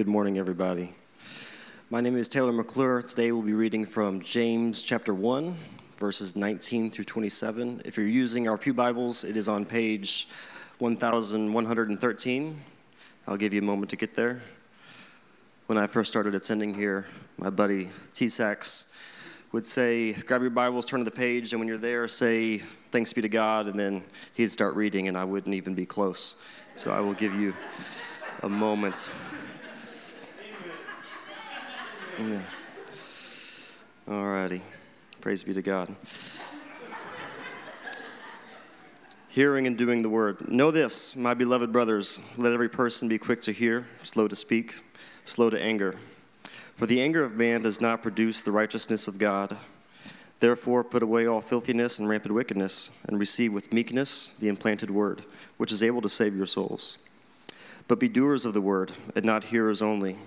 Good morning, everybody. My name is Taylor McClure. Today we'll be reading from James chapter 1, verses 19 through 27. If you're using our Pew Bibles, it is on page 1113. I'll give you a moment to get there. When I first started attending here, my buddy T Sax would say, Grab your Bibles, turn to the page, and when you're there, say, Thanks be to God, and then he'd start reading, and I wouldn't even be close. So I will give you a moment. Yeah. All righty. Praise be to God. Hearing and doing the word. Know this, my beloved brothers, let every person be quick to hear, slow to speak, slow to anger. For the anger of man does not produce the righteousness of God. Therefore, put away all filthiness and rampant wickedness, and receive with meekness the implanted word, which is able to save your souls. But be doers of the word, and not hearers only,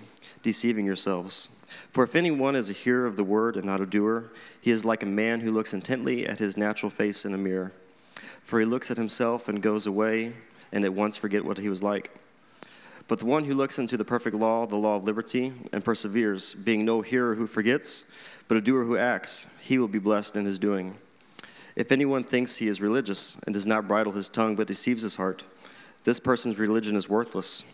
deceiving yourselves. For if anyone is a hearer of the word and not a doer, he is like a man who looks intently at his natural face in a mirror. For he looks at himself and goes away and at once forget what he was like. But the one who looks into the perfect law, the law of liberty, and perseveres, being no hearer who forgets, but a doer who acts, he will be blessed in his doing. If anyone thinks he is religious and does not bridle his tongue but deceives his heart, this person's religion is worthless.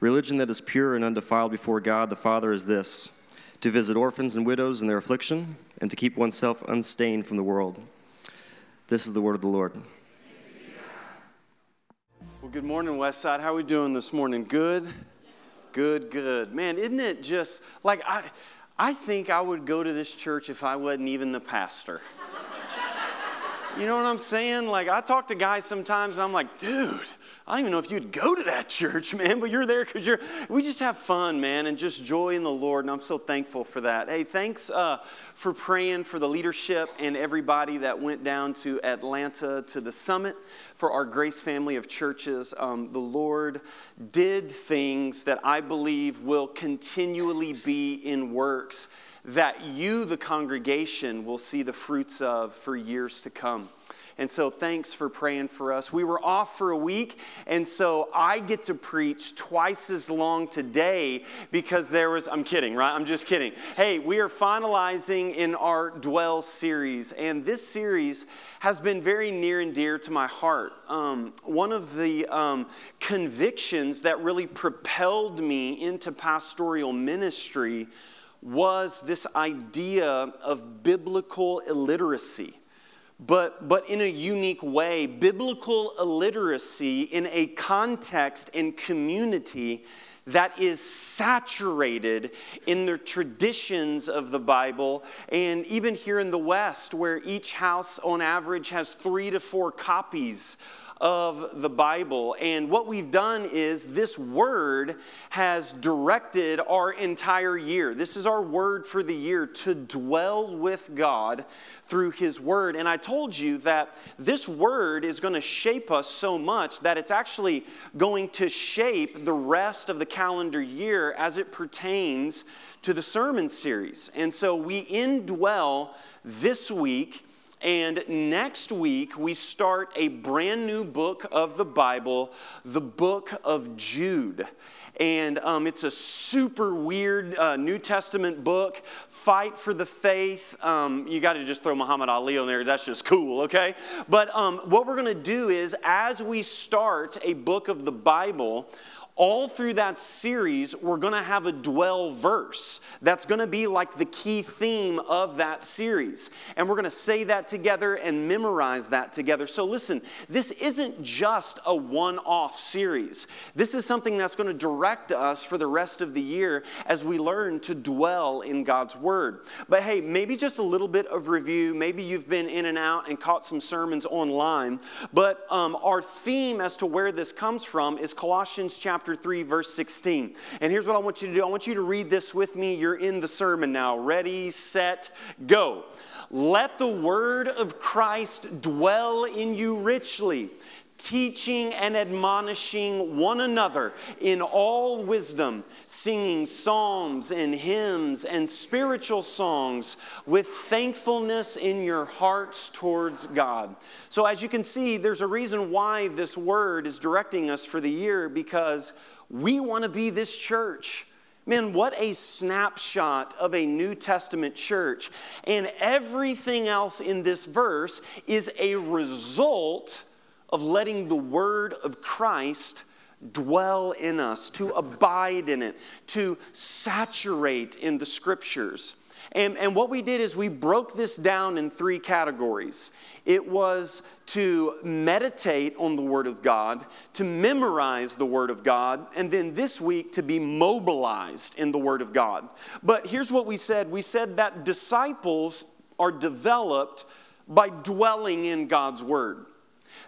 Religion that is pure and undefiled before God the Father is this to visit orphans and widows in their affliction, and to keep oneself unstained from the world. This is the word of the Lord. Well, good morning, Westside. How are we doing this morning? Good? Good, good. Man, isn't it just like I I think I would go to this church if I wasn't even the pastor. you know what I'm saying? Like I talk to guys sometimes I'm like, dude, I don't even know if you'd go to that church, man, but you're there because you're, we just have fun, man, and just joy in the Lord, and I'm so thankful for that. Hey, thanks uh, for praying for the leadership and everybody that went down to Atlanta to the summit for our Grace family of churches. Um, the Lord did things that I believe will continually be in works that you, the congregation, will see the fruits of for years to come. And so thanks for praying for us. We were off for a week, and so I get to preach twice as long today because there was, I'm kidding, right? I'm just kidding. Hey, we are finalizing in our Dwell series, and this series has been very near and dear to my heart. Um, one of the um, convictions that really propelled me into pastoral ministry was this idea of biblical illiteracy but, but in a unique way, biblical illiteracy in a context and community that is saturated in the traditions of the Bible. And even here in the West, where each house on average has three to four copies of the Bible. And what we've done is this word has directed our entire year. This is our word for the year to dwell with God through His Word. And I told you that this Word is going to shape us so much that it's actually going to shape the rest of the calendar year as it pertains to the sermon series. And so we indwell this week and next week, we start a brand new book of the Bible, the book of Jude. And um, it's a super weird uh, New Testament book. Fight for the faith. Um, you got to just throw Muhammad Ali on there. That's just cool, okay? But um, what we're going to do is, as we start a book of the Bible, all through that series, we're going to have a dwell verse. That's going to be like the key theme of that series. And we're going to say that together and memorize that together. So, listen, this isn't just a one off series. This is something that's going to direct us for the rest of the year as we learn to dwell in God's Word. But hey, maybe just a little bit of review. Maybe you've been in and out and caught some sermons online. But um, our theme as to where this comes from is Colossians chapter chapter 3, verse 16. And here's what I want you to do I want you to read this with me. You're in the sermon now. Ready, set, go. Let the word of Christ dwell in you richly teaching and admonishing one another in all wisdom, singing psalms and hymns and spiritual songs with thankfulness in your hearts towards God. So, as you can see, there's a reason why this word is directing us for the year because we want to be this church Man, what a snapshot of a New Testament church. And everything else in this verse is a result of letting the word of Christ dwell in us, to abide in it, to saturate in the scriptures. And, and what we did is we broke this down in three categories it was to meditate on the Word of God, to memorize the Word of God, and then this week to be mobilized in the Word of God. But here's what we said we said that disciples are developed by dwelling in God's Word.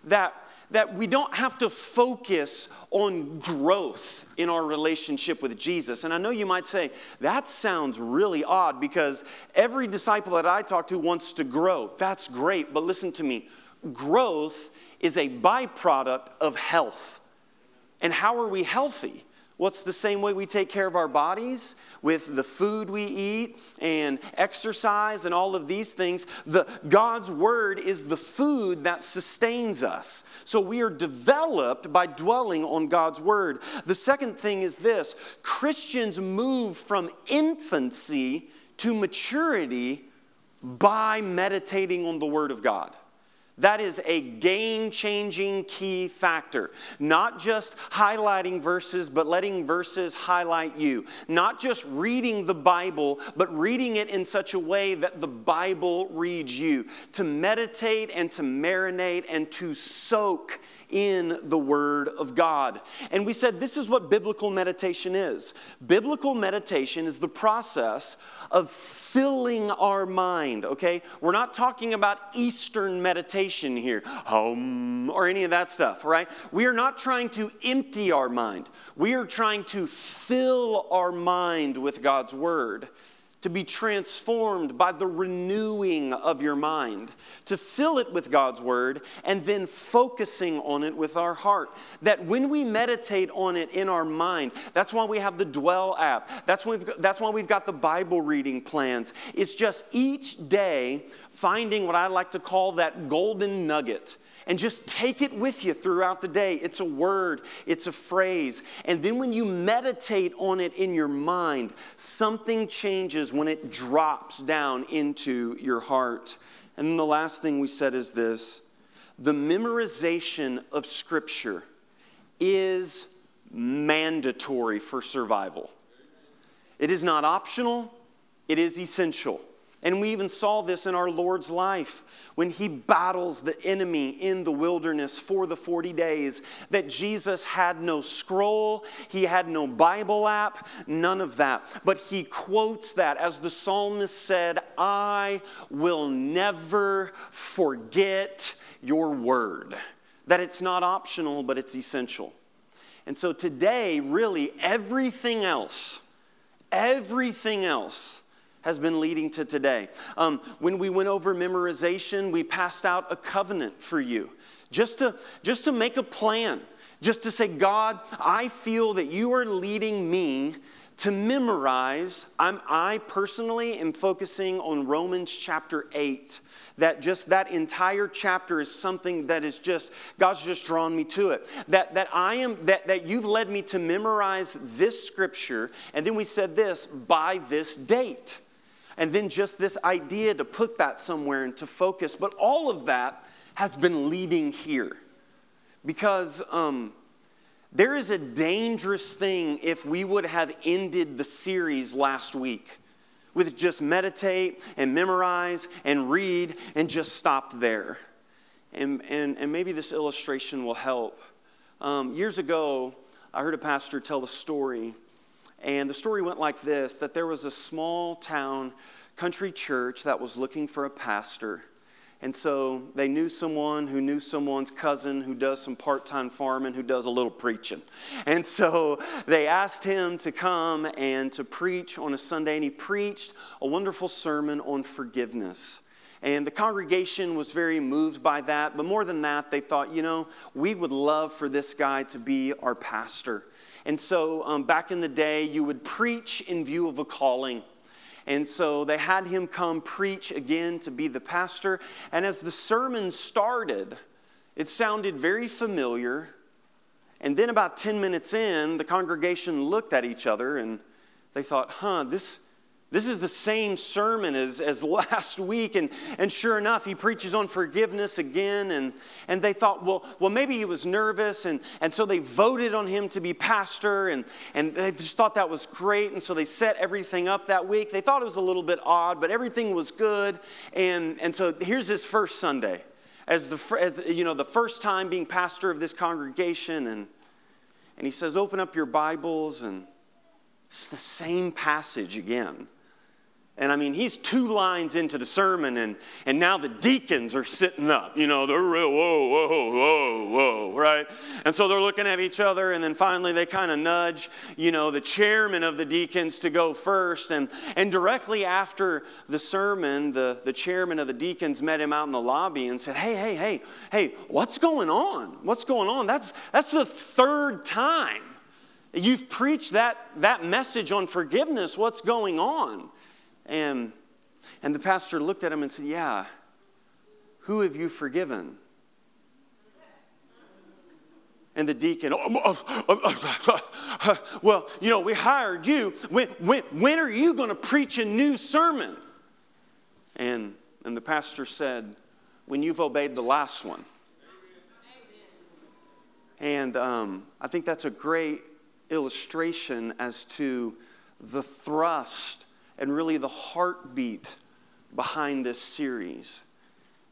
That that we don't have to focus on growth in our relationship with Jesus. And I know you might say, that sounds really odd because every disciple that I talk to wants to grow. That's great, but listen to me growth is a byproduct of health. And how are we healthy? What's the same way we take care of our bodies with the food we eat and exercise and all of these things? The, God's word is the food that sustains us. So we are developed by dwelling on God's word. The second thing is this Christians move from infancy to maturity by meditating on the word of God. That is a game changing key factor. Not just highlighting verses, but letting verses highlight you. Not just reading the Bible, but reading it in such a way that the Bible reads you. To meditate and to marinate and to soak in the Word of God. And we said this is what biblical meditation is. Biblical meditation is the process of filling our mind, okay? We're not talking about Eastern meditation here, home, or any of that stuff, right? We are not trying to empty our mind. We are trying to fill our mind with God's Word to be transformed by the renewing of your mind, to fill it with God's word, and then focusing on it with our heart. That when we meditate on it in our mind, that's why we have the Dwell app, that's, why we've, that's why we've got the Bible reading plans. It's just each day finding what I like to call that golden nugget and just take it with you throughout the day. It's a word, it's a phrase. And then when you meditate on it in your mind, something changes when it drops down into your heart. And then the last thing we said is this the memorization of Scripture is mandatory for survival. It is not optional, it is essential. And we even saw this in our Lord's life when he battles the enemy in the wilderness for the 40 days. That Jesus had no scroll, he had no Bible app, none of that. But he quotes that as the psalmist said, I will never forget your word. That it's not optional, but it's essential. And so today, really, everything else, everything else, has been leading to today. Um, when we went over memorization, we passed out a covenant for you. Just to, just to make a plan, just to say, God, I feel that you are leading me to memorize. I'm, I personally am focusing on Romans chapter 8 that just that entire chapter is something that is just god's just drawn me to it. That that i am that that you've led me to memorize this scripture. And then we said this by this date and then just this idea to put that somewhere and to focus. But all of that has been leading here because um, there is a dangerous thing if we would have ended the series last week with just meditate and memorize and read and just stopped there. And, and, and maybe this illustration will help. Um, years ago, I heard a pastor tell a story and the story went like this that there was a small town country church that was looking for a pastor. And so they knew someone who knew someone's cousin who does some part time farming, who does a little preaching. And so they asked him to come and to preach on a Sunday, and he preached a wonderful sermon on forgiveness. And the congregation was very moved by that. But more than that, they thought, you know, we would love for this guy to be our pastor. And so um, back in the day, you would preach in view of a calling. And so they had him come preach again to be the pastor. And as the sermon started, it sounded very familiar. And then, about 10 minutes in, the congregation looked at each other and they thought, huh, this, this is the same sermon as, as last week. And, and sure enough, he preaches on forgiveness again. And, and they thought, well, well, maybe he was nervous. And, and so they voted on him to be pastor. And, and they just thought that was great. And so they set everything up that week. They thought it was a little bit odd, but everything was good. And, and so here's his first Sunday as, the, as you know, the first time being pastor of this congregation. And, and he says, open up your Bibles. And it's the same passage again. And I mean, he's two lines into the sermon, and, and now the deacons are sitting up. You know, they're real, whoa, whoa, whoa, whoa, right? And so they're looking at each other, and then finally they kind of nudge, you know, the chairman of the deacons to go first. And, and directly after the sermon, the, the chairman of the deacons met him out in the lobby and said, Hey, hey, hey, hey, what's going on? What's going on? That's, that's the third time you've preached that, that message on forgiveness. What's going on? And, and the pastor looked at him and said, Yeah, who have you forgiven? And the deacon, oh, oh, oh, well, you know, we hired you. When, when, when are you going to preach a new sermon? And, and the pastor said, When you've obeyed the last one. And um, I think that's a great illustration as to the thrust and really the heartbeat behind this series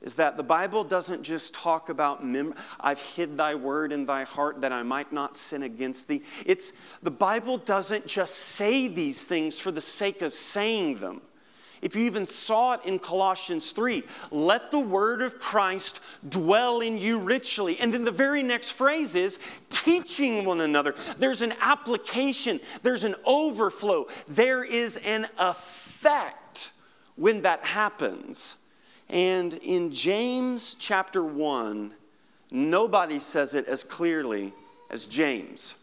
is that the Bible doesn't just talk about mem- I've hid thy word in thy heart that I might not sin against thee. It's the Bible doesn't just say these things for the sake of saying them. If you even saw it in Colossians 3, let the word of Christ dwell in you richly. And then the very next phrase is teaching one another. There's an application, there's an overflow, there is an effect when that happens. And in James chapter 1, nobody says it as clearly as James.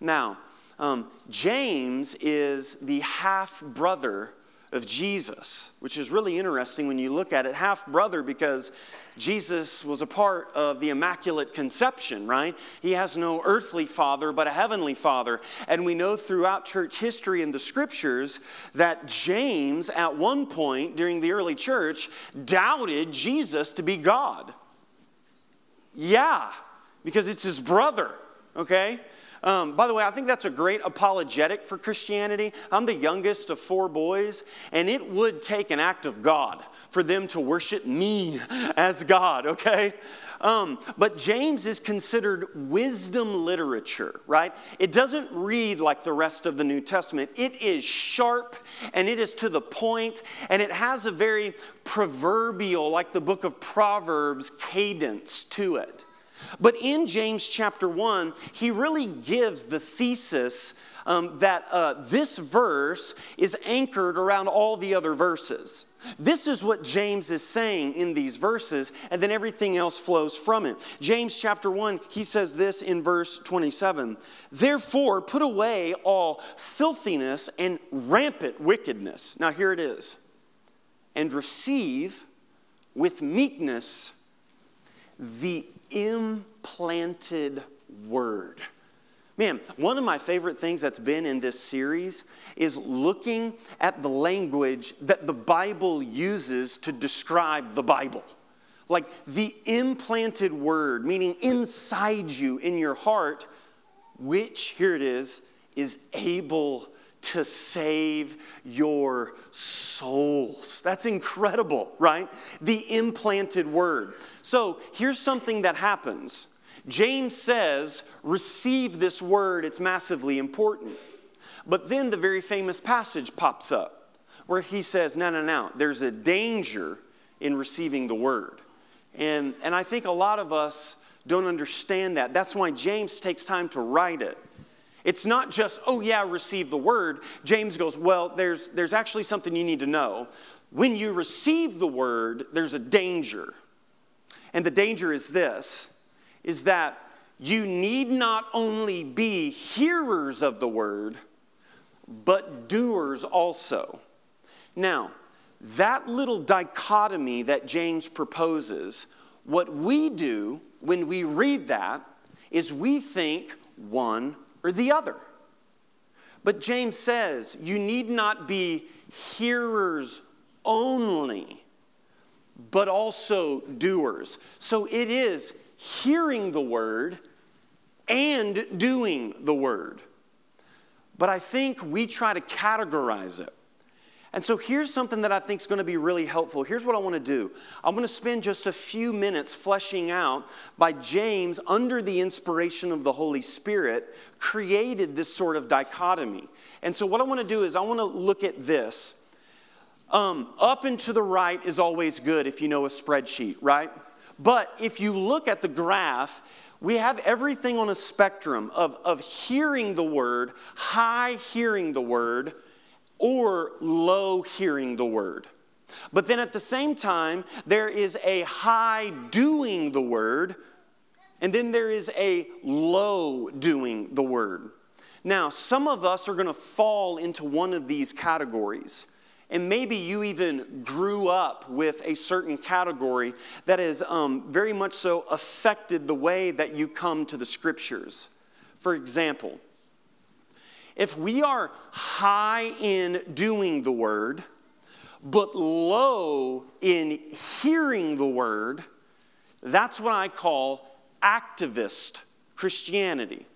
Now, um, James is the half brother of Jesus, which is really interesting when you look at it. Half brother because Jesus was a part of the Immaculate Conception, right? He has no earthly father, but a heavenly father. And we know throughout church history and the scriptures that James, at one point during the early church, doubted Jesus to be God. Yeah, because it's his brother, okay? Um, by the way, I think that's a great apologetic for Christianity. I'm the youngest of four boys, and it would take an act of God for them to worship me as God, okay? Um, but James is considered wisdom literature, right? It doesn't read like the rest of the New Testament. It is sharp and it is to the point, and it has a very proverbial, like the book of Proverbs, cadence to it. But in James chapter 1, he really gives the thesis um, that uh, this verse is anchored around all the other verses. This is what James is saying in these verses, and then everything else flows from it. James chapter 1, he says this in verse 27 Therefore, put away all filthiness and rampant wickedness. Now, here it is. And receive with meekness the implanted word. Man, one of my favorite things that's been in this series is looking at the language that the Bible uses to describe the Bible. Like the implanted word, meaning inside you, in your heart, which, here it is, is able to save your souls. That's incredible, right? The implanted word. So here's something that happens James says, receive this word, it's massively important. But then the very famous passage pops up where he says, no, no, no, there's a danger in receiving the word. And, and I think a lot of us don't understand that. That's why James takes time to write it. It's not just, oh, yeah, receive the word. James goes, well, there's, there's actually something you need to know. When you receive the word, there's a danger. And the danger is this is that you need not only be hearers of the word, but doers also. Now, that little dichotomy that James proposes, what we do when we read that is we think one or the other. But James says you need not be hearers only, but also doers. So it is hearing the word and doing the word. But I think we try to categorize it. And so here's something that I think is going to be really helpful. Here's what I want to do I'm going to spend just a few minutes fleshing out by James, under the inspiration of the Holy Spirit, created this sort of dichotomy. And so what I want to do is I want to look at this. Um, up and to the right is always good if you know a spreadsheet, right? But if you look at the graph, we have everything on a spectrum of, of hearing the word, high hearing the word, or low hearing the word. But then at the same time, there is a high doing the word, and then there is a low doing the word. Now, some of us are going to fall into one of these categories. And maybe you even grew up with a certain category that has um, very much so affected the way that you come to the scriptures. For example, if we are high in doing the word, but low in hearing the word, that's what I call activist Christianity.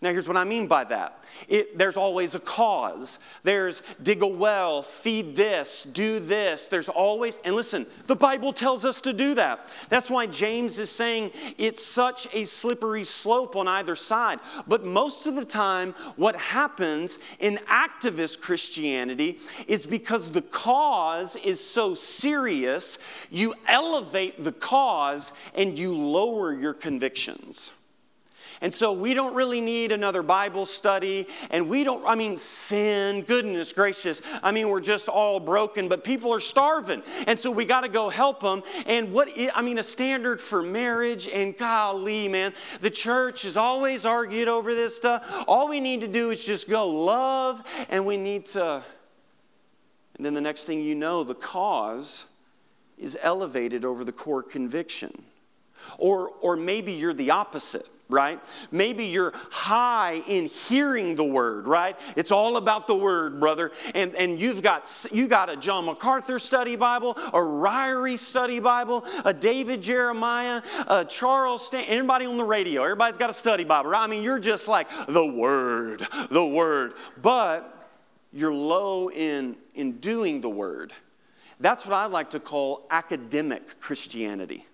Now, here's what I mean by that it, there's always a cause. There's dig a well, feed this, do this. There's always, and listen, the Bible tells us to do that. That's why James is saying it's such a slippery slope on either side. But most of the time, what happens in activist Christianity is because the cause is so serious, you elevate the cause and you lower your convictions. And so we don't really need another Bible study. And we don't, I mean, sin, goodness gracious. I mean, we're just all broken, but people are starving. And so we got to go help them. And what, I mean, a standard for marriage and golly, man, the church has always argued over this stuff. All we need to do is just go love, and we need to. And then the next thing you know, the cause is elevated over the core conviction. Or, or maybe you're the opposite right? Maybe you're high in hearing the word, right? It's all about the word, brother. And, and you've got you got a John MacArthur study Bible, a Ryrie study Bible, a David Jeremiah, a Charles Stan, anybody on the radio, everybody's got a study Bible, right? I mean, you're just like the word, the word. But you're low in in doing the word. That's what I like to call academic Christianity.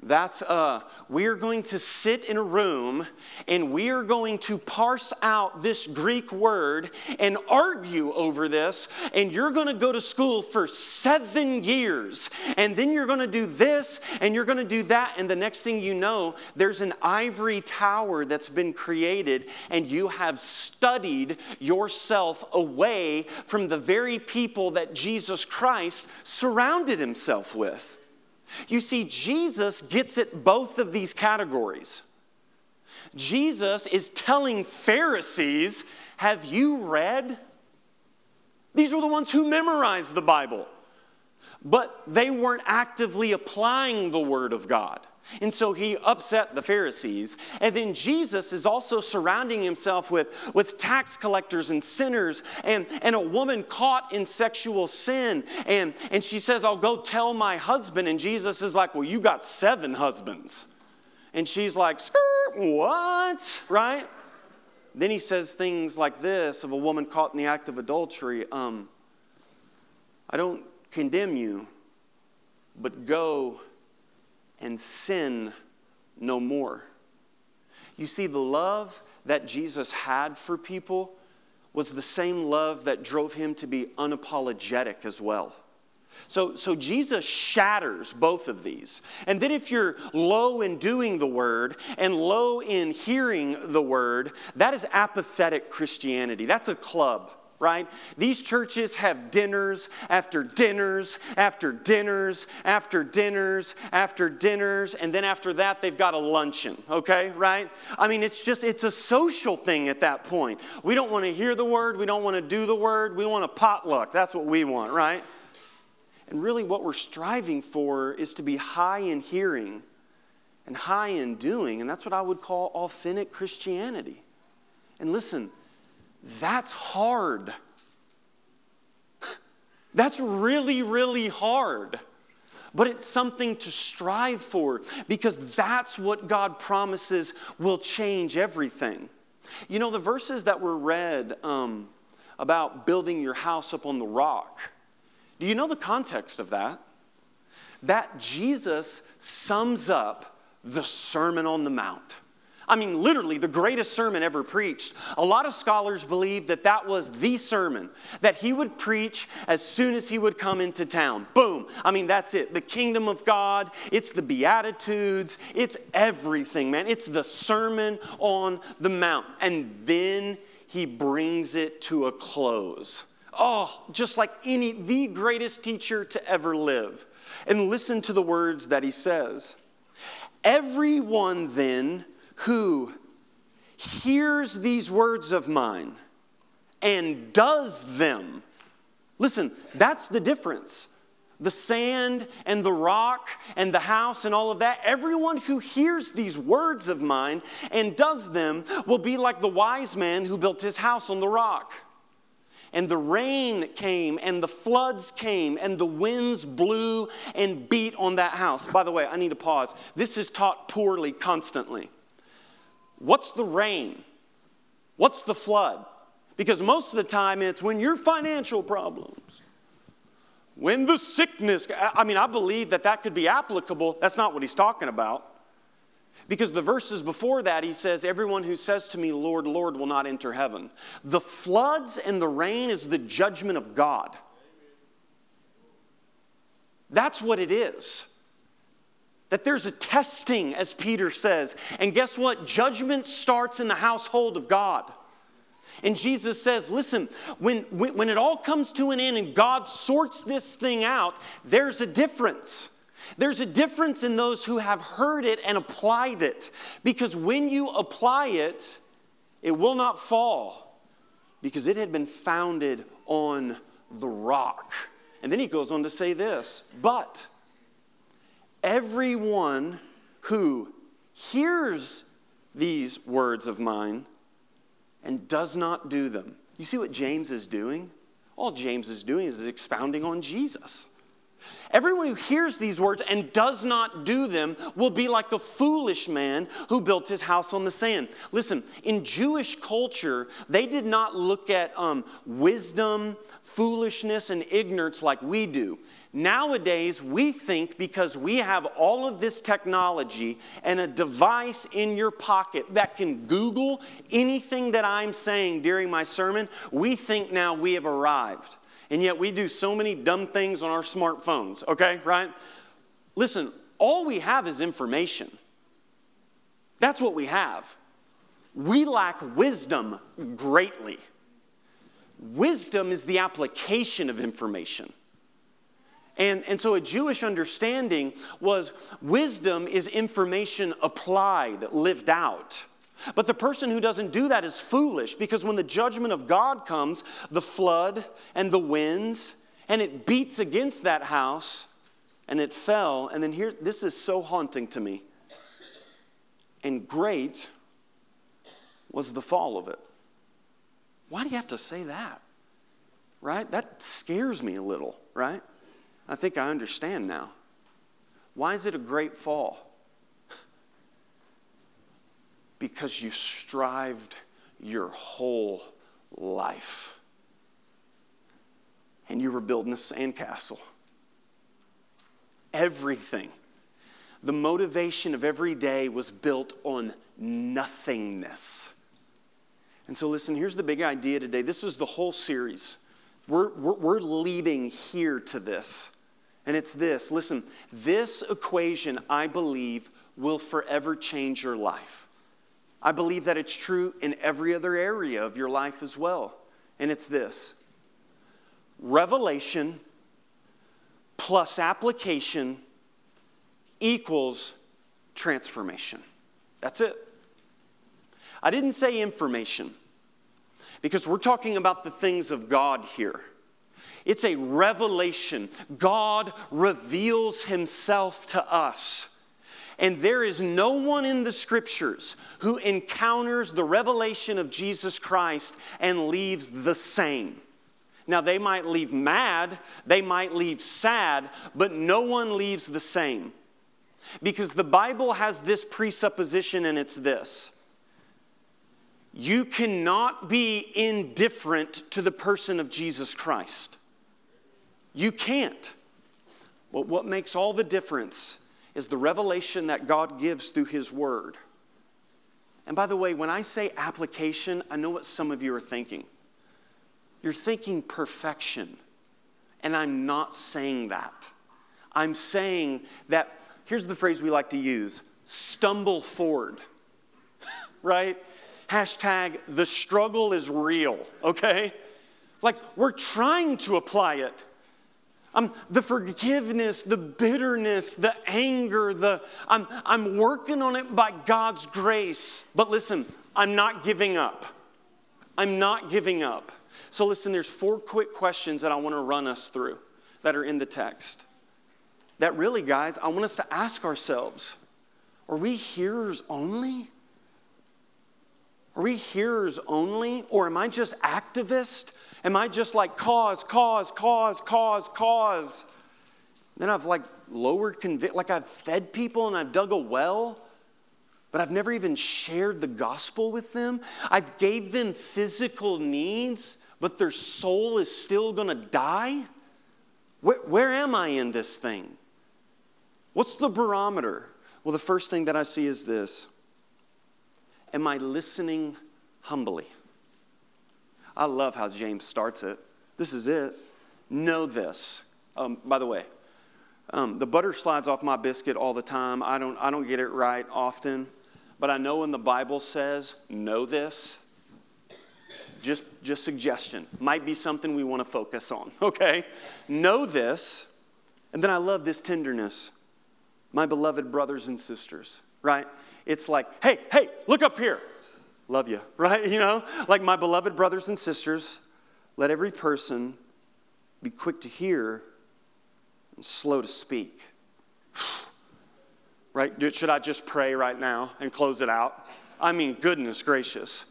That's uh, we are going to sit in a room and we are going to parse out this Greek word and argue over this. And you're going to go to school for seven years. And then you're going to do this and you're going to do that. And the next thing you know, there's an ivory tower that's been created, and you have studied yourself away from the very people that Jesus Christ surrounded himself with. You see, Jesus gets at both of these categories. Jesus is telling Pharisees, Have you read? These were the ones who memorized the Bible, but they weren't actively applying the Word of God. And so he upset the Pharisees. And then Jesus is also surrounding himself with, with tax collectors and sinners and, and a woman caught in sexual sin. And, and she says, I'll go tell my husband. And Jesus is like, Well, you got seven husbands. And she's like, Skirt, what? Right? Then he says things like this of a woman caught in the act of adultery um, I don't condemn you, but go and sin no more. You see, the love that Jesus had for people was the same love that drove him to be unapologetic as well. So, so Jesus shatters both of these. And then if you're low in doing the word and low in hearing the word, that is apathetic Christianity. That's a club right? These churches have dinners after dinners after dinners after dinners after dinners, and then after that, they've got a luncheon, okay, right? I mean, it's just, it's a social thing at that point. We don't want to hear the word, we don't want to do the word, we want a potluck. That's what we want, right? And really, what we're striving for is to be high in hearing and high in doing, and that's what I would call authentic Christianity. And listen, That's hard. That's really, really hard. But it's something to strive for because that's what God promises will change everything. You know, the verses that were read um, about building your house up on the rock, do you know the context of that? That Jesus sums up the Sermon on the Mount. I mean, literally, the greatest sermon ever preached. A lot of scholars believe that that was the sermon that he would preach as soon as he would come into town. Boom. I mean, that's it. The kingdom of God, it's the Beatitudes, it's everything, man. It's the Sermon on the Mount. And then he brings it to a close. Oh, just like any, the greatest teacher to ever live. And listen to the words that he says. Everyone then who hears these words of mine and does them. Listen, that's the difference. The sand and the rock and the house and all of that, everyone who hears these words of mine and does them will be like the wise man who built his house on the rock. And the rain came, and the floods came, and the winds blew and beat on that house. By the way, I need to pause. This is taught poorly constantly. What's the rain? What's the flood? Because most of the time it's when your financial problems, when the sickness, I mean, I believe that that could be applicable. That's not what he's talking about. Because the verses before that, he says, Everyone who says to me, Lord, Lord, will not enter heaven. The floods and the rain is the judgment of God. That's what it is. That there's a testing, as Peter says. And guess what? Judgment starts in the household of God. And Jesus says, listen, when, when, when, it all comes to an end and God sorts this thing out, there's a difference. There's a difference in those who have heard it and applied it. Because when you apply it, it will not fall because it had been founded on the rock. And then he goes on to say this, but everyone who hears these words of mine and does not do them. You see what James is doing? All James is doing is expounding on Jesus. Everyone who hears these words and does not do them will be like a foolish man who built his house on the sand. Listen, in Jewish culture, they did not look at um, wisdom, foolishness, and ignorance like we do. Nowadays, we think because we have all of this technology and a device in your pocket that can Google anything that I'm saying during my sermon, we think now we have arrived. And yet we do so many dumb things on our smartphones, okay, right? Listen, all we have is information. That's what we have. We lack wisdom greatly. Wisdom is the application of information. And, and so a Jewish understanding was wisdom is information applied, lived out. But the person who doesn't do that is foolish because when the judgment of God comes, the flood and the winds, and it beats against that house and it fell. And then here, this is so haunting to me. And great was the fall of it. Why do you have to say that? Right? That scares me a little, right? I think I understand now. Why is it a great fall? Because you strived your whole life. And you were building a sandcastle. Everything. The motivation of every day was built on nothingness. And so, listen, here's the big idea today. This is the whole series. We're, we're, we're leading here to this. And it's this listen, this equation, I believe, will forever change your life. I believe that it's true in every other area of your life as well. And it's this revelation plus application equals transformation. That's it. I didn't say information because we're talking about the things of God here. It's a revelation. God reveals himself to us. And there is no one in the scriptures who encounters the revelation of Jesus Christ and leaves the same. Now, they might leave mad, they might leave sad, but no one leaves the same. Because the Bible has this presupposition, and it's this you cannot be indifferent to the person of Jesus Christ. You can't. But what makes all the difference is the revelation that God gives through His Word. And by the way, when I say application, I know what some of you are thinking. You're thinking perfection. And I'm not saying that. I'm saying that, here's the phrase we like to use stumble forward, right? Hashtag the struggle is real, okay? Like we're trying to apply it. Um, the forgiveness, the bitterness, the anger, the I'm, I'm working on it by God's grace. But listen, I'm not giving up. I'm not giving up. So, listen, there's four quick questions that I want to run us through that are in the text. That really, guys, I want us to ask ourselves are we hearers only? Are we hearers only? Or am I just activist? Am I just like cause, cause, cause, cause, cause? Then I've like lowered convict, like I've fed people and I've dug a well but I've never even shared the gospel with them. I've gave them physical needs, but their soul is still going to die? Where, where am I in this thing? What's the barometer? Well, the first thing that I see is this Am I listening humbly? I love how James starts it. This is it. Know this. Um, by the way, um, the butter slides off my biscuit all the time. I don't, I don't get it right often. But I know when the Bible says, know this, just, just suggestion. Might be something we want to focus on, okay? Know this. And then I love this tenderness. My beloved brothers and sisters, right? It's like, hey, hey, look up here. Love you, right? You know, like my beloved brothers and sisters, let every person be quick to hear and slow to speak. right? Should I just pray right now and close it out? I mean, goodness gracious.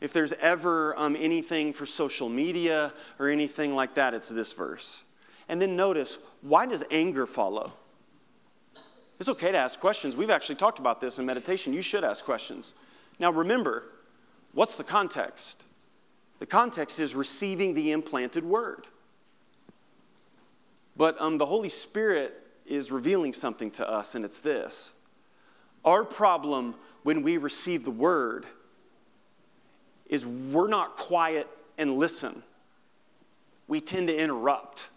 If there's ever um, anything for social media or anything like that, it's this verse. And then notice, why does anger follow? It's okay to ask questions. We've actually talked about this in meditation. You should ask questions. Now, remember, what's the context? The context is receiving the implanted word. But um, the Holy Spirit is revealing something to us, and it's this. Our problem when we receive the word is we're not quiet and listen. We tend to interrupt.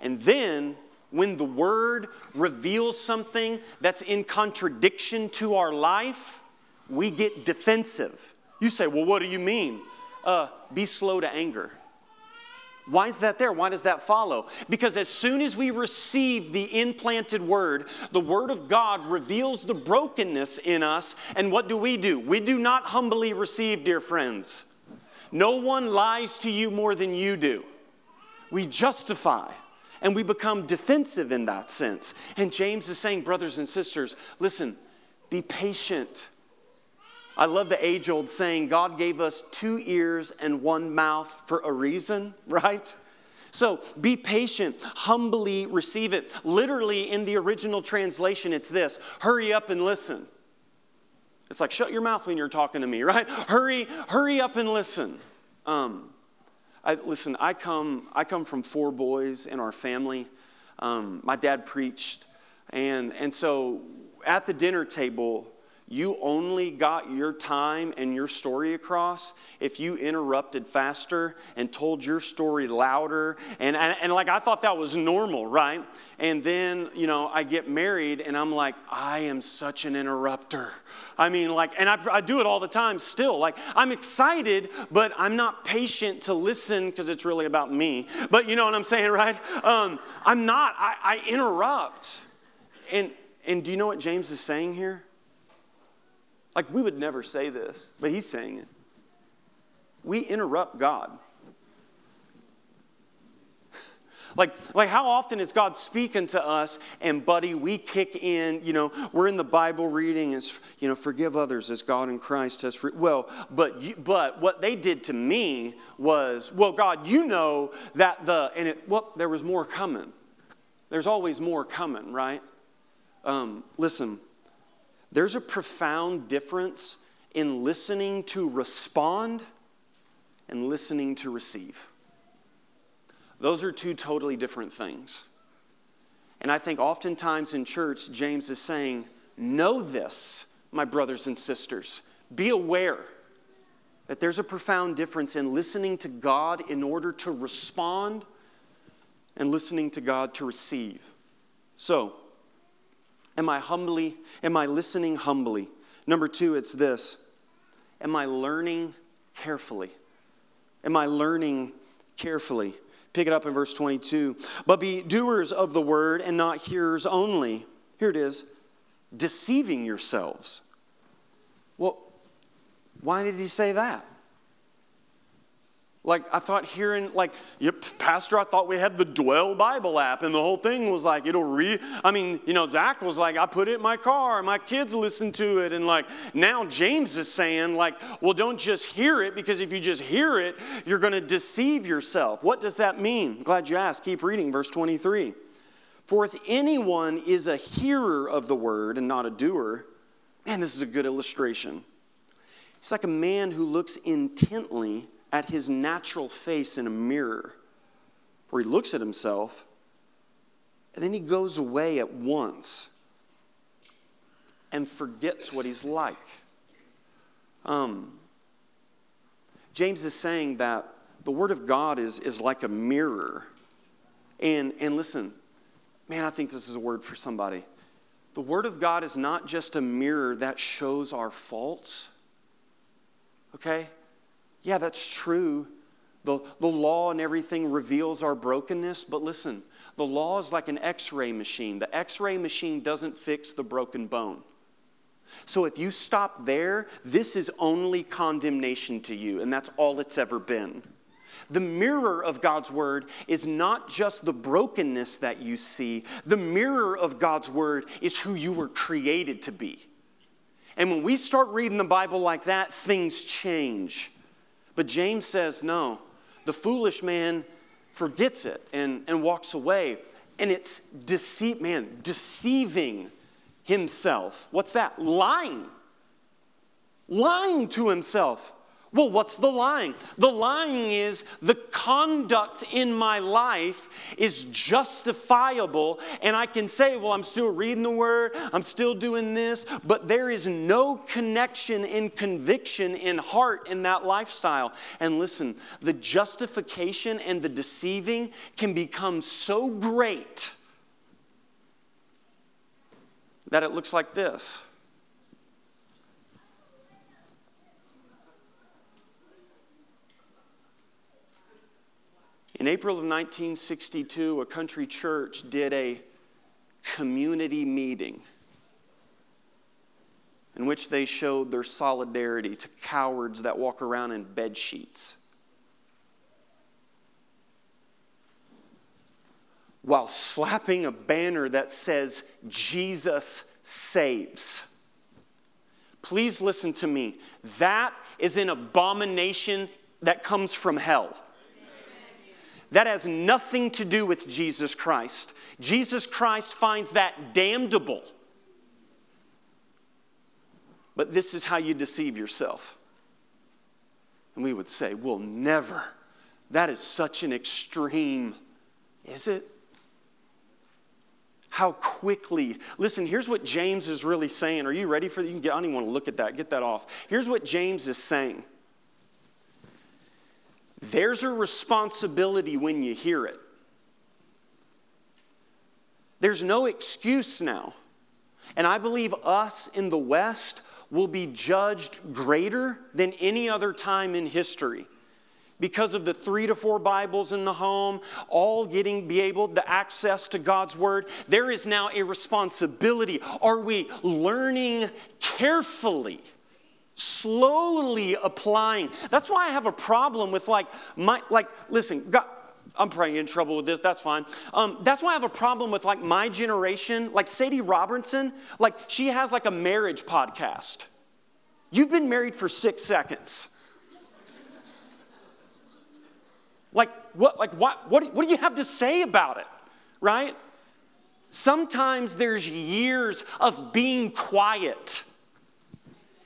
And then, when the word reveals something that's in contradiction to our life, we get defensive. You say, Well, what do you mean? Uh, be slow to anger. Why is that there? Why does that follow? Because as soon as we receive the implanted word, the word of God reveals the brokenness in us. And what do we do? We do not humbly receive, dear friends. No one lies to you more than you do. We justify and we become defensive in that sense. And James is saying, brothers and sisters, listen, be patient I love the age old saying God gave us two ears and one mouth for a reason, right? So be patient, humbly receive it. Literally, in the original translation, it's this hurry up and listen. It's like, shut your mouth when you're talking to me, right? Hurry, hurry up and listen. Um, I, listen, I come, I come from four boys in our family. Um, my dad preached, and, and so at the dinner table, you only got your time and your story across if you interrupted faster and told your story louder. And, and, and, like, I thought that was normal, right? And then, you know, I get married and I'm like, I am such an interrupter. I mean, like, and I, I do it all the time still. Like, I'm excited, but I'm not patient to listen because it's really about me. But you know what I'm saying, right? Um, I'm not, I, I interrupt. And, and do you know what James is saying here? Like, we would never say this, but he's saying it. We interrupt God. Like, like how often is God speaking to us and buddy, we kick in, you know, we're in the Bible reading as, you know, forgive others as God in Christ has free. Well, but you, but what they did to me was, well, God, you know that the, and it, well, there was more coming. There's always more coming, right? Um, listen, there's a profound difference in listening to respond and listening to receive. Those are two totally different things. And I think oftentimes in church, James is saying, Know this, my brothers and sisters. Be aware that there's a profound difference in listening to God in order to respond and listening to God to receive. So, am I humbly, am I listening humbly? Number two, it's this Am I learning carefully? Am I learning carefully? Pick it up in verse 22. But be doers of the word and not hearers only. Here it is deceiving yourselves. Well, why did he say that? Like, I thought hearing, like, yep, Pastor, I thought we had the Dwell Bible app, and the whole thing was like, it'll read. I mean, you know, Zach was like, I put it in my car, my kids listen to it. And like, now James is saying, like, well, don't just hear it, because if you just hear it, you're going to deceive yourself. What does that mean? Glad you asked. Keep reading, verse 23. For if anyone is a hearer of the word and not a doer, man, this is a good illustration. It's like a man who looks intently at his natural face in a mirror, where he looks at himself and then he goes away at once and forgets what he's like. Um, James is saying that the Word of God is, is like a mirror. And, and listen, man, I think this is a word for somebody. The Word of God is not just a mirror that shows our faults, okay? Yeah, that's true. The, the law and everything reveals our brokenness, but listen, the law is like an x ray machine. The x ray machine doesn't fix the broken bone. So if you stop there, this is only condemnation to you, and that's all it's ever been. The mirror of God's word is not just the brokenness that you see, the mirror of God's word is who you were created to be. And when we start reading the Bible like that, things change. But James says, no, the foolish man forgets it and, and walks away. And it's deceit, man, deceiving himself. What's that? Lying. Lying to himself. Well, what's the lying? The lying is the conduct in my life is justifiable, and I can say, well, I'm still reading the word, I'm still doing this, but there is no connection in conviction in heart in that lifestyle. And listen, the justification and the deceiving can become so great that it looks like this. In April of 1962, a country church did a community meeting in which they showed their solidarity to cowards that walk around in bed sheets. While slapping a banner that says, Jesus saves. Please listen to me. That is an abomination that comes from hell. That has nothing to do with Jesus Christ. Jesus Christ finds that damnable. But this is how you deceive yourself. And we would say, well, never. That is such an extreme. Is it? How quickly. Listen, here's what James is really saying. Are you ready for that? I don't even want to look at that. Get that off. Here's what James is saying. There's a responsibility when you hear it. There's no excuse now. And I believe us in the West will be judged greater than any other time in history because of the three to four Bibles in the home, all getting be able to access to God's Word, there is now a responsibility. Are we learning carefully? Slowly applying. That's why I have a problem with like my like listen, God, I'm probably in trouble with this. That's fine. Um, that's why I have a problem with like my generation, like Sadie Robertson. Like she has like a marriage podcast. You've been married for six seconds. Like what? Like what? What? What do you have to say about it? Right? Sometimes there's years of being quiet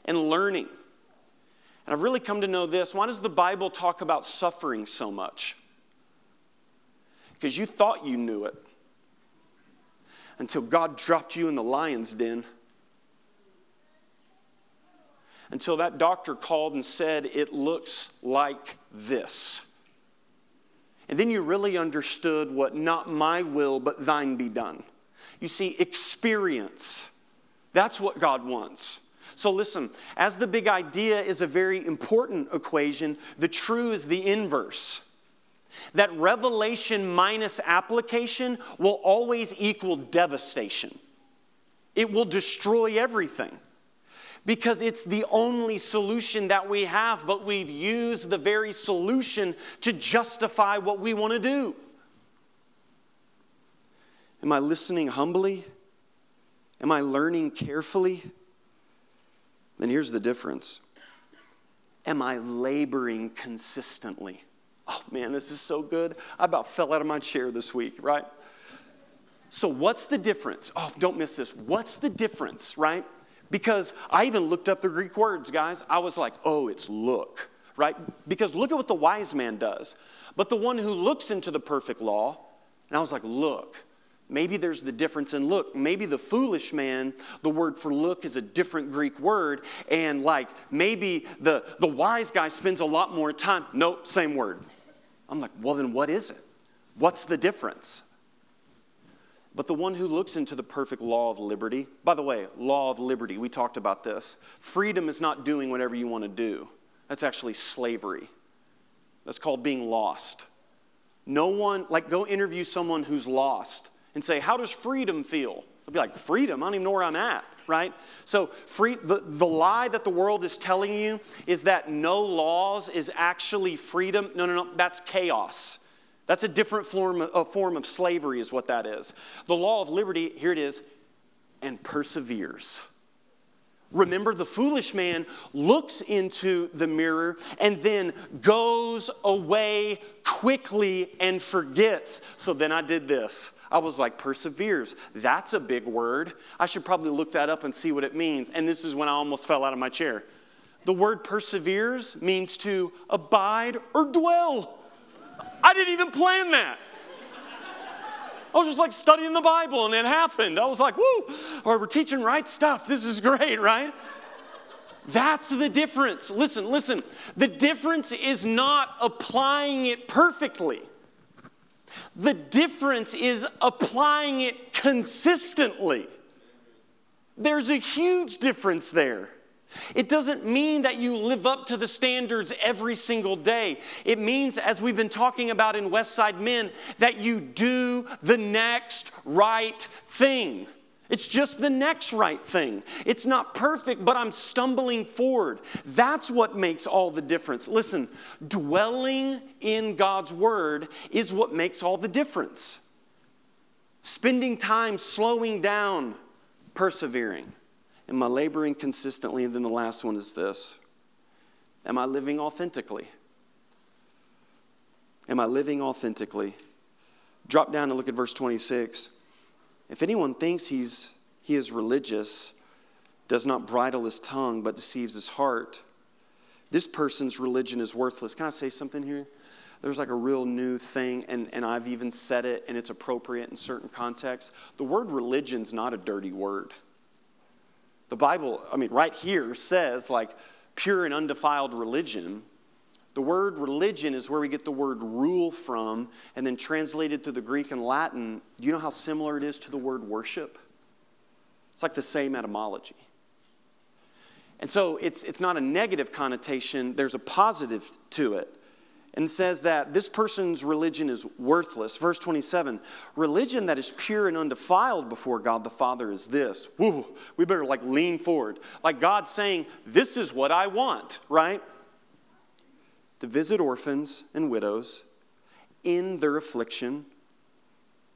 and learning. And I've really come to know this. Why does the Bible talk about suffering so much? because you thought you knew it until God dropped you in the lion's den. Until that doctor called and said, It looks like this. And then you really understood what not my will, but thine be done. You see, experience. That's what God wants. So listen, as the big idea is a very important equation, the true is the inverse that revelation minus application will always equal devastation. It will destroy everything because it's the only solution that we have, but we've used the very solution to justify what we want to do. Am I listening humbly? Am I learning carefully? Then here's the difference Am I laboring consistently? oh man, this is so good. I about fell out of my chair this week, right? So, what's the difference? Oh, don't miss this. What's the difference, right? Because I even looked up the Greek words, guys. I was like, oh, it's look, right? Because look at what the wise man does. But the one who looks into the perfect law, and I was like, look. Maybe there's the difference in look. Maybe the foolish man, the word for look is a different Greek word. And like maybe the, the wise guy spends a lot more time. Nope, same word. I'm like, well, then what is it? What's the difference? But the one who looks into the perfect law of liberty, by the way, law of liberty, we talked about this. Freedom is not doing whatever you want to do, that's actually slavery. That's called being lost. No one, like, go interview someone who's lost and say, How does freedom feel? I'll be like, Freedom? I don't even know where I'm at, right? So, free, the, the lie that the world is telling you is that no laws is actually freedom. No, no, no, that's chaos. That's a different form, a form of slavery, is what that is. The law of liberty, here it is, and perseveres. Remember, the foolish man looks into the mirror and then goes away quickly and forgets. So then I did this. I was like, perseveres. That's a big word. I should probably look that up and see what it means. And this is when I almost fell out of my chair. The word perseveres means to abide or dwell. I didn't even plan that. I was just like studying the Bible and it happened. I was like, woo, or we're teaching right stuff. This is great, right? That's the difference. Listen, listen. The difference is not applying it perfectly. The difference is applying it consistently. There's a huge difference there. It doesn't mean that you live up to the standards every single day. It means, as we've been talking about in Westside Men, that you do the next right thing. It's just the next right thing. It's not perfect, but I'm stumbling forward. That's what makes all the difference. Listen, dwelling in God's word is what makes all the difference. Spending time slowing down, persevering. Am I laboring consistently? And then the last one is this Am I living authentically? Am I living authentically? Drop down and look at verse 26. If anyone thinks he's, he is religious, does not bridle his tongue, but deceives his heart, this person's religion is worthless. Can I say something here? There's like a real new thing, and, and I've even said it, and it's appropriate in certain contexts. The word religion's not a dirty word. The Bible, I mean, right here says like pure and undefiled religion. The word religion is where we get the word rule from, and then translated to the Greek and Latin, do you know how similar it is to the word worship? It's like the same etymology. And so it's, it's not a negative connotation, there's a positive to it. And says that this person's religion is worthless. Verse 27 religion that is pure and undefiled before God the Father is this. Woo, we better like lean forward. Like God saying, This is what I want, right? To visit orphans and widows in their affliction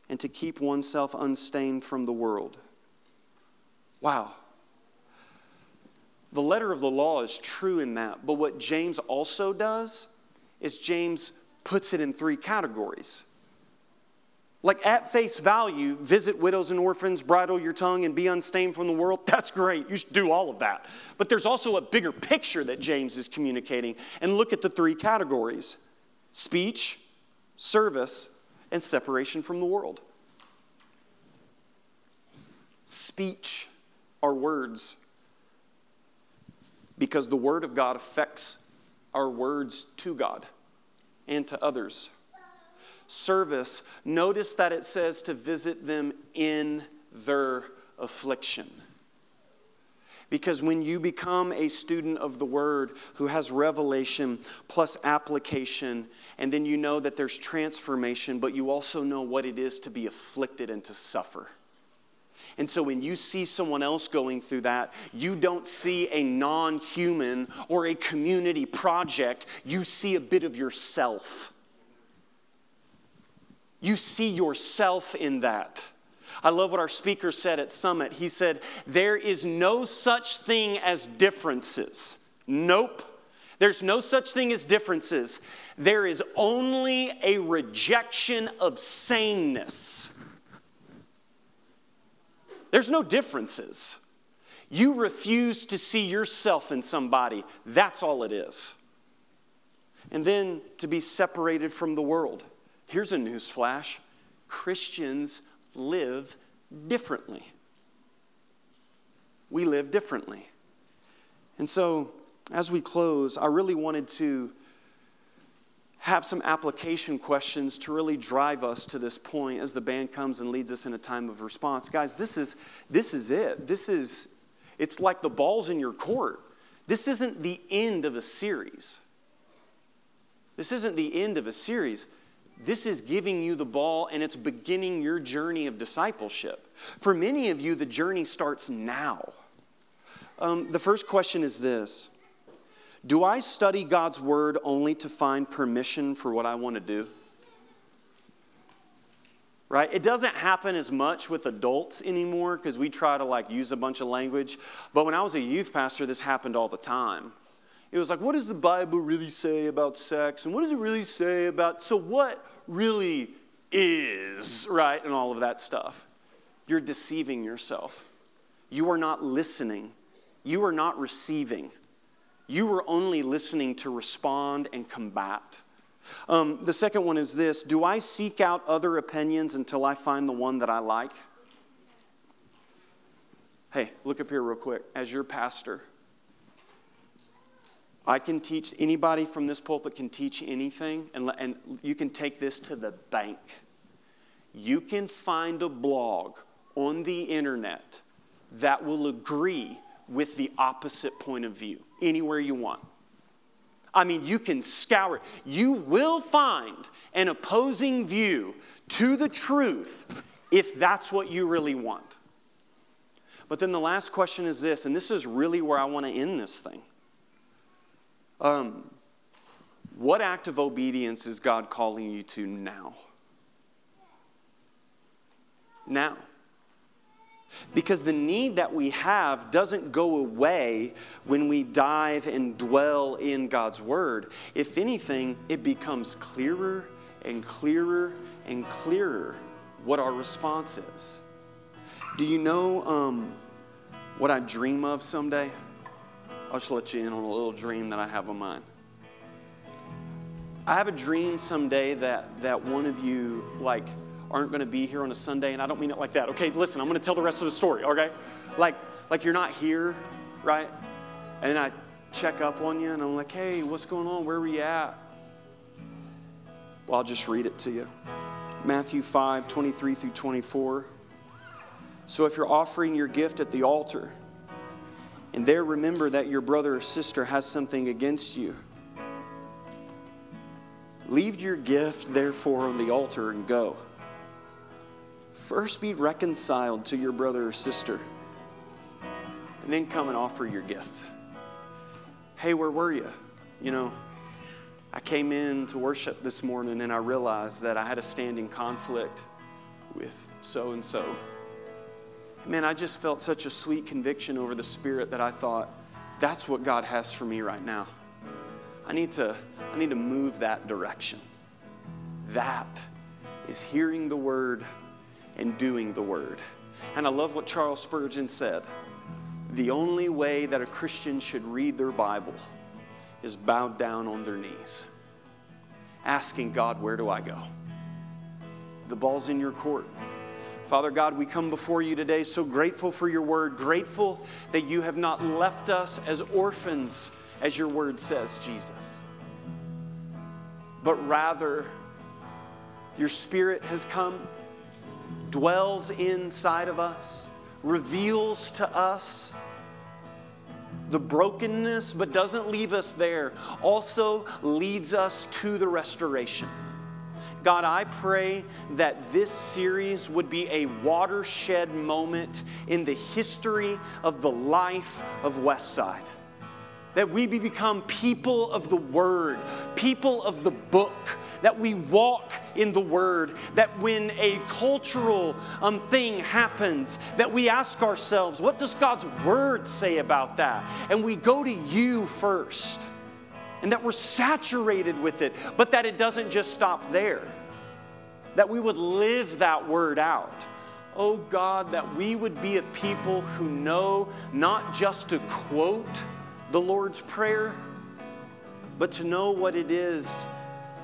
and to keep oneself unstained from the world. Wow. The letter of the law is true in that, but what James also does is James puts it in three categories. Like at face value, visit widows and orphans, bridle your tongue, and be unstained from the world. That's great. You should do all of that. But there's also a bigger picture that James is communicating. And look at the three categories speech, service, and separation from the world. Speech are words because the Word of God affects our words to God and to others service, notice that it says to visit them in their affliction. Because when you become a student of the Word who has revelation plus application, and then you know that there's transformation, but you also know what it is to be afflicted and to suffer. And so when you see someone else going through that, you don't see a non human or a community project, you see a bit of yourself. You see yourself in that. I love what our speaker said at Summit. He said, There is no such thing as differences. Nope. There's no such thing as differences. There is only a rejection of sameness. There's no differences. You refuse to see yourself in somebody. That's all it is. And then to be separated from the world. Here's a news flash Christians live differently. We live differently. And so, as we close, I really wanted to have some application questions to really drive us to this point as the band comes and leads us in a time of response. Guys, this is this is it. This is it's like the ball's in your court. This isn't the end of a series. This isn't the end of a series. This is giving you the ball and it's beginning your journey of discipleship. For many of you, the journey starts now. Um, the first question is this Do I study God's word only to find permission for what I want to do? Right? It doesn't happen as much with adults anymore because we try to like use a bunch of language. But when I was a youth pastor, this happened all the time. It was like, what does the Bible really say about sex? And what does it really say about. So, what really is, right? And all of that stuff. You're deceiving yourself. You are not listening. You are not receiving. You are only listening to respond and combat. Um, the second one is this Do I seek out other opinions until I find the one that I like? Hey, look up here real quick. As your pastor, I can teach, anybody from this pulpit can teach anything, and, and you can take this to the bank. You can find a blog on the internet that will agree with the opposite point of view anywhere you want. I mean, you can scour. You will find an opposing view to the truth if that's what you really want. But then the last question is this, and this is really where I want to end this thing. Um, what act of obedience is God calling you to now? Now. Because the need that we have doesn't go away when we dive and dwell in God's Word. If anything, it becomes clearer and clearer and clearer what our response is. Do you know um, what I dream of someday? I'll just let you in on a little dream that I have on mine. I have a dream someday that, that one of you, like, aren't going to be here on a Sunday, and I don't mean it like that. Okay, listen, I'm going to tell the rest of the story, okay? Like, like you're not here, right? And I check up on you, and I'm like, hey, what's going on? Where are you at? Well, I'll just read it to you. Matthew 5, 23 through 24. So if you're offering your gift at the altar, and there remember that your brother or sister has something against you. Leave your gift, therefore, on the altar and go. First be reconciled to your brother or sister, and then come and offer your gift. Hey, where were you? You know, I came in to worship this morning and I realized that I had a standing conflict with so and so. Man, I just felt such a sweet conviction over the Spirit that I thought, that's what God has for me right now. I need to, I need to move that direction. That is hearing the word and doing the word. And I love what Charles Spurgeon said. The only way that a Christian should read their Bible is bowed down on their knees, asking God, Where do I go? The ball's in your court. Father God, we come before you today so grateful for your word, grateful that you have not left us as orphans, as your word says, Jesus, but rather your spirit has come, dwells inside of us, reveals to us the brokenness, but doesn't leave us there, also leads us to the restoration. God, I pray that this series would be a watershed moment in the history of the life of Westside. That we become people of the Word, people of the book, that we walk in the Word, that when a cultural um, thing happens, that we ask ourselves, what does God's Word say about that? And we go to you first, and that we're saturated with it, but that it doesn't just stop there, that we would live that Word out. Oh God, that we would be a people who know not just to quote the Lord's Prayer, but to know what it is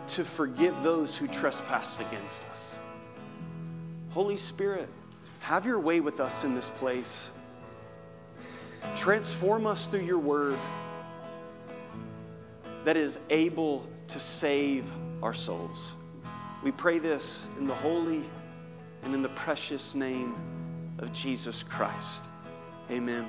to forgive those who trespass against us. Holy Spirit, have your way with us in this place. Transform us through your word that is able to save our souls. We pray this in the holy and in the precious name of Jesus Christ. Amen.